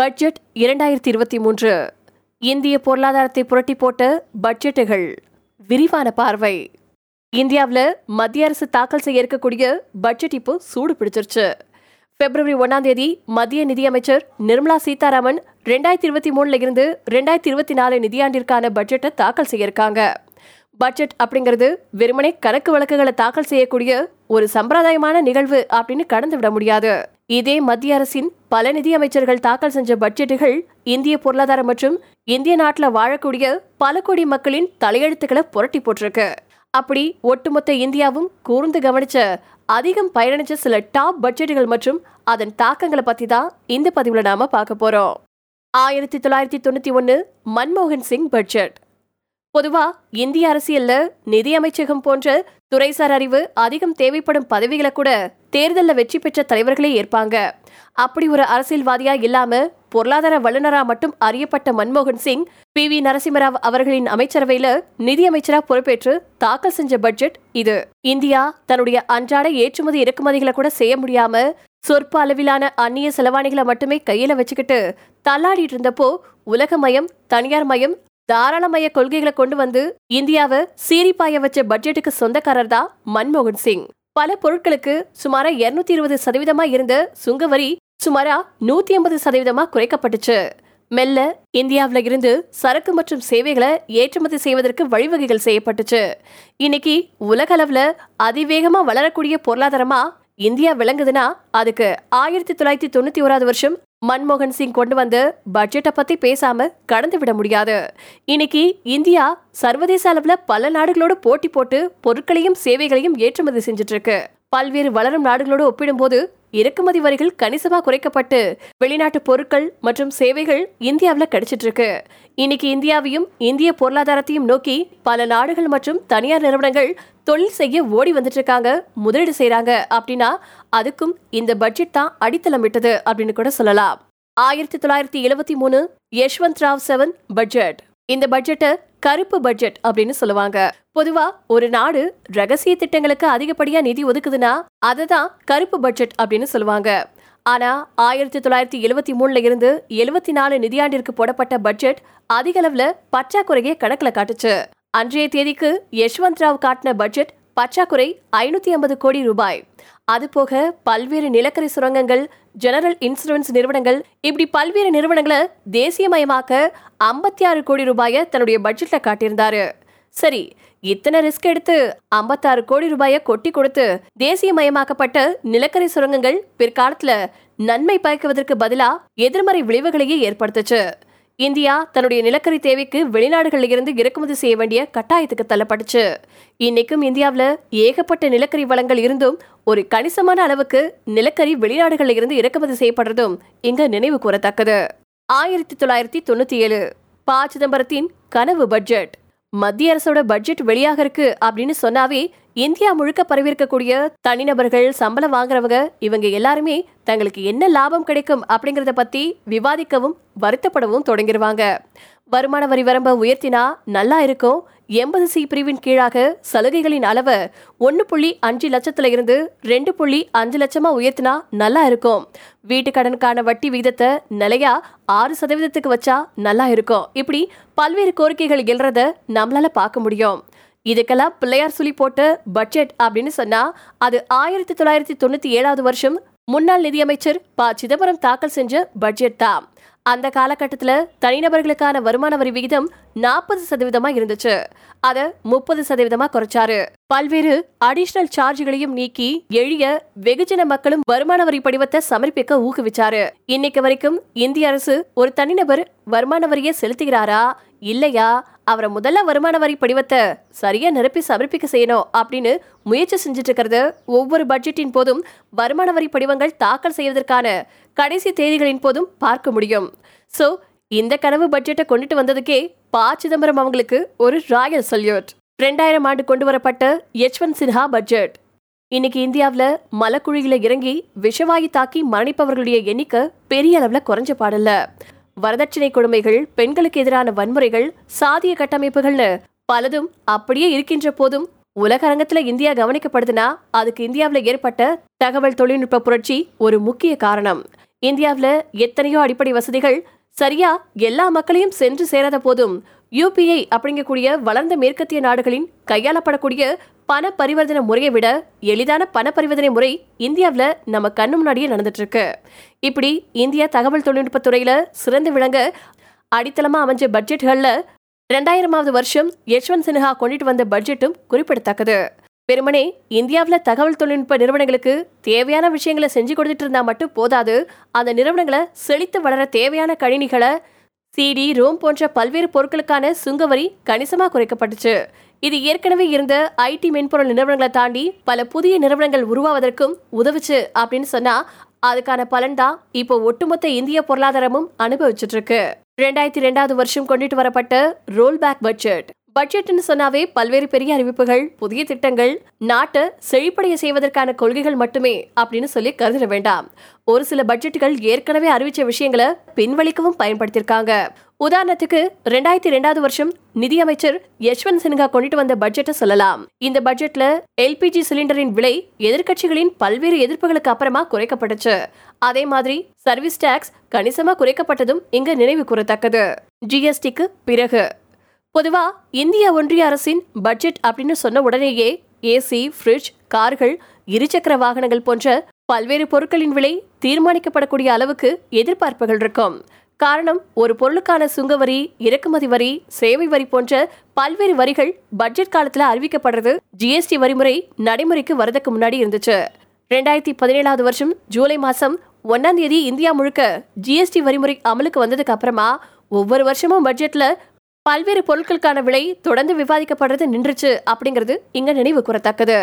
Budget இரண்டாயிரத்தி இருபத்தி மூன்று. இந்திய பொருளாதாரத்தை புரட்டி போட்ட பட்ஜெட்டுகள் விரிவான பார்வை. இந்தியாவில் மத்திய அரசு தாக்கல் செய்ய இருக்கக்கூடிய பட்ஜெட் இப்போ சூடு பிடிச்சிருச்சு. பிப்ரவரி ஒன்றாம் தேதி மத்திய நிதியமைச்சர் நிர்மலா சீதாராமன் ரெண்டாயிரத்தி இருபத்தி மூணுல இருந்து ரெண்டாயிரத்தி இருபத்தி நாலு நிதியாண்டிற்கான பட்ஜெட்டை தாக்கல் செய்யிருக்காங்க பட்ஜெட் அப்படிங்கிறது வெறுமனே கணக்கு வழக்குகளை தாக்கல் செய்யக்கூடிய ஒரு சம்பிரதாயமான நிகழ்வு அப்படின்னு கடந்து விட முடியாது. இதே மத்திய அரசின் பல நிதி அமைச்சர்கள் தாக்கல் செஞ்ச பட்ஜெட்டுகள் இந்திய பொருளாதாரம் மற்றும் இந்திய நாட்டில் வாழக்கூடிய பல கோடி மக்களின் தலையெழுத்துக்களை புரட்டி போட்டிருக்கு. அப்படி ஒட்டுமொத்த இந்தியாவும் கூர்ந்து கவனிச்ச அதிகம் பயணிச்ச சில டாப் பட்ஜெட்டுகள் மற்றும் அதன் தாக்கங்களை பத்தி தான் இந்த பதிவுல நாம பார்க்க போறோம். ஆயிரத்தி தொள்ளாயிரத்தி தொண்ணூத்தி ஒன்னு மன்மோகன் சிங் பட்ஜெட். பொதுவா இந்திய அரசியல்ல நிதி அமைச்சகம் போன்ற துறைசார் அறிவு அதிகம் தேவைப்படும் பதவிகளை கூட தேர்தலில் வெற்றி பெற்ற தலைவர்களே ஏற்பாங்க. அப்படி ஒரு அரசியல்வாதியா இல்லாம பொருளாதார வல்லுநரா மட்டும் அறியப்பட்ட மன்மோகன் சிங் பி. வி. நரசிம்மராவ் அவர்களின் அமைச்சரவையில நிதியமைச்சரா பொறுப்பேற்று தாக்கல் செஞ்ச பட்ஜெட் இது. இந்தியா தன்னுடைய அன்றாட ஏற்றுமதி இறக்குமதிகளை கூட செய்ய முடியாம சொற்ப அளவிலான அந்நிய செலவாணிகளை மட்டுமே கையில வச்சுக்கிட்டு தள்ளாடிட்டு இருந்தப்போ உலகமயம் தனியார் மயம் தாராளமய கொள்கைகளை கொண்டு வந்து இந்தியாவை சீரிப்பாய வச்ச பட்ஜெட்டுக்கு சொந்தக்காரர் தான் மன்மோகன் சிங். பல பொருட்களுக்கு சுமாரா இருநூத்தி இருபது சதவீதமா இருந்த சுங்கவரி சுமாரா நூத்தி ஐம்பது சதவீதமா குறைக்கப்பட்டுச்சு. மெல்ல இந்தியாவில இருந்து சரக்கு மற்றும் சேவைகளை ஏற்றுமதி செய்வதற்கு வழிவகைகள் செய்யப்பட்டுச்சு. இன்னைக்கு உலக அளவுல அதிவேகமா வளரக்கூடிய பொருளாதாரமா இந்தியா விளங்குதுன்னா அதுக்கு ஆயிரத்தி தொள்ளாயிரத்தி தொண்ணூத்தி ஓராவது வருஷம் மன்மோகன் சிங் கொண்டு வந்த பட்ஜெட்டை பத்தி பேசாம கடந்து விட முடியாது. இன்னைக்கு இந்தியா சர்வதேச அளவுல பல நாடுகளோட போட்டி போட்டு பொருட்களையும் சேவைகளையும் ஏற்றுமதி செஞ்சுட்டு இருக்கு. பல்வேறு வளரும் நாடுகளோடு ஒப்பிடும்போது இறக்குமதி வரிகள் கணிசமா குறைக்கப்பட்டு வெளிநாட்டு பொருட்கள் மற்றும் சேவைகள் இந்தியாவில் கிடைச்சிட்டு இருக்கு இன்னைக்கு இந்தியாவையும் இந்திய பொருளாதாரத்தையும் நோக்கி பல நாடுகள் மற்றும் தனியார் நிறுவனங்கள் தொழில் செய்ய ஓடி வந்துட்டு இருக்காங்க முதலீடு செய்யறாங்க அப்படின்னா அதுக்கும் இந்த பட்ஜெட் தான் அடித்தளம் விட்டது அப்படின்னு கூட சொல்லலாம். ஆயிரத்தி தொள்ளாயிரத்தி எழுபத்தி மூணு யஷ்வந்த் ராவ் செவன் பட்ஜெட். இந்த பட்ஜெட்டை கருப்பு பட்ஜெட் அப்படின்னு சொல்லுவாங்க. பொதுவா ஒரு நாடு ரகசிய திட்டங்களுக்கு அதிகப்படியா நிதி ஒதுக்குதுன்னா அதை தான் கருப்பு பட்ஜெட் அப்படின்னு சொல்லுவாங்க. ஆனா ஆயிரத்தி தொள்ளாயிரத்தி எழுவத்தி மூணுல இருந்து எழுவத்தி நாலு நிதியாண்டிற்கு போடப்பட்ட பட்ஜெட் அதிக அளவுல பற்றாக்குறையை கணக்குல காட்டுச்சு. அன்றைய தேதிக்கு யஷ்வந்த் ராவ் காட்டின பட்ஜெட் பற்றாக்குறை ஐநூத்தி ஐம்பது கோடி ரூபாய். அது போக பல்வேறு நிலக்கரி சுரங்கங்கள் ஜெனரல் இன்சூரன்ஸ் நிறுவனங்கள் இப்படி பல்வேறு நிறுவனங்களை தேசியமயமாக்க ஐம்பத்தி ஆறு கோடி ரூபாயை தன்னுடைய பட்ஜெட்ல காட்டியிருந்தாரு. சரி இத்தனை ரிஸ்க் எடுத்து ஐம்பத்தாறு கோடி ரூபாயை கொட்டி கொடுத்து தேசியமயமாக்கப்பட்ட நிலக்கரி சுரங்கங்கள் பிற்காலத்துல நன்மை பயக்குவதற்கு பதிலா எதிர்மறை விளைவுகளையே ஏற்படுத்துச்சு. இந்தியா தன்னுடைய நிலக்கரி தேவைக்கு வெளிநாடுகளில் இருந்து இறக்குமதி செய்ய வேண்டிய கட்டாயத்துக்கு தள்ளப்பட்டுச்சு. இன்னைக்கும் இந்தியாவில் ஏகப்பட்ட நிலக்கரி வளங்கள் இருந்தும் ஒரு கணிசமான அளவுக்கு நிலக்கரி வெளிநாடுகளில் இருந்து இறக்குமதி செய்யப்படுறதும் இங்க நினைவு கூறத்தக்கது. ஆயிரத்தி தொள்ளாயிரத்தி தொண்ணூத்தி ஏழு ப சிதம்பரத்தின் கனவு பட்ஜெட். மத்திய அரசோட பட்ஜெட் வெளியாக இருக்கு அப்படின்னு சொன்னாவே இந்தியா முழுக்க பரவியிருக்கக்கூடிய தனிநபர்கள் சம்பளம் வாங்குறவங்க இவங்க எல்லாருமே தங்களுக்கு என்ன லாபம் கிடைக்கும் அப்படிங்கறத பத்தி விவாதிக்கவும் வருத்தப்படவும் தொடங்கிடுவாங்க வருமான வரி வரம்பை உயர்த்தினா நல்லா இருக்கும். எண்பது சி பிரிவின் கீழாக சலுகைகளின் அளவை ஒன்று புள்ளி அஞ்சு லட்சத்துல இருந்து ரெண்டு புள்ளி அஞ்சு லட்சமா உயர்த்தினா நல்லா இருக்கும். வீட்டு கடனுக்கான வட்டி விகிதத்தை நிலையா ஆறு சதவீதத்துக்கு வச்சா நல்லா இருக்கும். இப்படி பல்வேறு கோரிக்கைகள் எழுறத நம்மளால பார்க்க முடியும். இதுக்கெல்லாம் பிள்ளையார் சொல்லி போட்ட பட்ஜெட் அப்படின்னு சொன்னா அது ஆயிரத்தி தொள்ளாயிரத்தி தொண்ணூத்தி ஏழாவது வருஷம் முன்னாள் நிதியமைச்சர் ப. சிதம்பரம் தாக்கல் செஞ்ச பட்ஜெட் தான். அந்த காலகட்டத்தில் தனிநபர்களுக்கான வருமான வரி விகிதம் நாற்பது சதவீதமா இருந்துச்சு. அதை முப்பது சதவீதமா குறைச்சாரு. பல்வேறு அடிஷனல் சார்ஜ்களையும் நீக்கி எளிய வெகுஜன மக்களும் வருமான வரி படிவத்தை சமர்ப்பிக்க ஊக்குவிச்சாரு. இன்னைக்கு வரைக்கும் இந்திய அரசு ஒரு தனிநபர் வருமான வரியை செலுத்துகிறாரா இல்லையா அவரை முதல்ல வருமான வரி படிவத்தை சரியா நிரப்பி சமர்ப்பிக்க செய்யணும் அப்படின்னு முயற்சி செஞ்சுட்டு இருக்கிறது ஒவ்வொரு பட்ஜெட்டின் போதும் வருமான வரி படிவங்கள் தாக்கல் செய்வதற்கான கடைசி தேதிகளின் போதும் பார்க்க முடியும். ஸோ இந்த கனவு பட்ஜெட்டை கொண்டுட்டு வந்ததுக்கே ப சிதம்பரம் அவங்களுக்கு ஒரு ராயல் சல்யூட் ரெண்டாயிரம் ஆண்டு கொண்டு வரப்பட்ட யஷ்வந்த் சின்ஹா பட்ஜெட் இன்னைக்கு இந்தியாவில் மலக்குழியில் இறங்கி விஷவாயு தாக்கி மரணிப்பவர்களுடைய எண்ணிக்கை பெரிய அளவில் குறைஞ்ச பாடல்ல. வரதட்சணை கொடுமைகள் பெண்களுக்கு எதிரான வன்முறைகள் சாதிய கட்டமைப்புகள்னு பலதும் அப்படியே இருக்கின்ற போதும் உலக இந்தியா கவனிக்கப்படுதுன்னா அதுக்கு இந்தியாவில் ஏற்பட்ட தகவல் தொழில்நுட்ப புரட்சி ஒரு முக்கிய காரணம். இந்தியாவில் எத்தனையோ அடிப்படை வசதிகள் சரியா எல்லா மக்களையும் சென்று சேராத போதும் யூபிஐ அப்படிங்கக்கூடிய வளர்ந்த மேற்கத்திய நாடுகளின் கையாளப்படக்கூடிய பண பரிவர்த்தனை முறையை விட எளிதான பண பரிவர்த்தனை முறை இந்தியாவில் நம்ம கண்ணு முன்னாடியே நடந்துட்டு இருக்கு இப்படி இந்தியா தகவல் தொழில்நுட்பத்துறையில சிறந்து விளங்க அடித்தளமா அமைஞ்ச பட்ஜெட்டுகளில் ரெண்டாயிரமாவது வருஷம் யஷ்வந்த் சின்ஹா கொண்டுட்டு வந்த பட்ஜெட்டும் குறிப்பிடத்தக்கது. பெருமனே இந்தியாவில் தகவல் தொழில்நுட்ப நிறுவனங்களுக்கு தேவையான விஷயங்களை செஞ்சு கொடுத்துட்டு இருந்தால் மட்டும் போதாது. அந்த நிறுவனங்களை செழித்து வளர தேவையான கணினிகளை சிடி ரோம் போன்ற பல்வேறு பொருட்களுக்கான சுங்கவரி கணிசமாக குறைக்கப்பட்டுச்சு. இது ஏற்கனவே இருந்த ஐடி மென்பொருள் நிறுவனங்களை தாண்டி பல புதிய நிறுவனங்கள் உருவாவதற்கும் உதவுச்சு அப்படின்னு சொன்னா அதுக்கான பலன் தான் இப்போ ஒட்டுமொத்த இந்திய பொருளாதாரமும் அனுபவிச்சுட்டு இருக்கு. ரெண்டாயிரத்தி ரெண்டாவது வருஷம் கொண்டுட்டு வரப்பட்ட ரோல் பேக் பட்ஜெட் பட்ஜெட்னு சொன்னாவே பல்வேறு பெரிய அறிவிப்புகள் புதிய திட்டங்கள் நாட்டை செழிப்படைய செய்வதற்கான கொள்கைகள் மட்டுமே அப்படின்னு சொல்லி கருதிட வேண்டாம். ஒரு சில பட்ஜெட்டுகள் ஏற்கனவே அறிவிச்ச விஷயங்களை பின்வழிக்கவும் பயன்படுத்தியிருக்காங்க. உதாரணத்துக்கு ரெண்டாயிரத்தி ரெண்டாவது வருஷம் நிதியமைச்சர் யஷ்வந்த் சின்ஹா கொண்டுட்டு வந்த பட்ஜெட்டை சொல்லலாம். இந்த பட்ஜெட்ல எல்பிஜி சிலிண்டரின் விலை எதிர்க்கட்சிகளின் பல்வேறு எதிர்ப்புகளுக்கு அப்புறமா குறைக்கப்பட்டுச்சு. அதே மாதிரி சர்வீஸ் டாக்ஸ் கணிசமா குறைக்கப்பட்டதும் இங்க நினைவு கூறத்தக்கது. ஜிஎஸ்டிக்கு பிறகு. பொதுவா இந்திய ஒன்றிய அரசின் பட்ஜெட் அப்படின்னு சொன்ன உடனேயே ஏசி ஃப்ரிட்ஜ் கார்கள் இருசக்கர வாகனங்கள் போன்ற பல்வேறு பொருட்களின் விலை தீர்மானிக்கப்படக்கூடிய அளவுக்கு எதிர்பார்ப்புகள் இருக்கும். காரணம் ஒரு பொருளுக்கான சுங்க வரி இறக்குமதி வரி சேவை வரி போன்ற பல்வேறு வரிகள் பட்ஜெட் காலத்துல அறிவிக்கப்படுறது ஜிஎஸ்டி வரிமுறை நடைமுறைக்கு வரதுக்கு முன்னாடி இருந்துச்சு. ரெண்டாயிரத்தி பதினேழாவது வருஷம் ஜூலை மாசம் ஒன்னாம் தேதி இந்தியா முழுக்க ஜிஎஸ்டி வரிமுறை அமலுக்கு வந்ததுக்கு அப்புறமா ஒவ்வொரு வருஷமும் பட்ஜெட்ல பல்வேறு பொருட்களுக்கான விலை தொடர்ந்து விவாதிக்கப்படுறது நின்றுச்சு அப்படிங்கிறது இங்க நினைவு கூறத்தக்கது.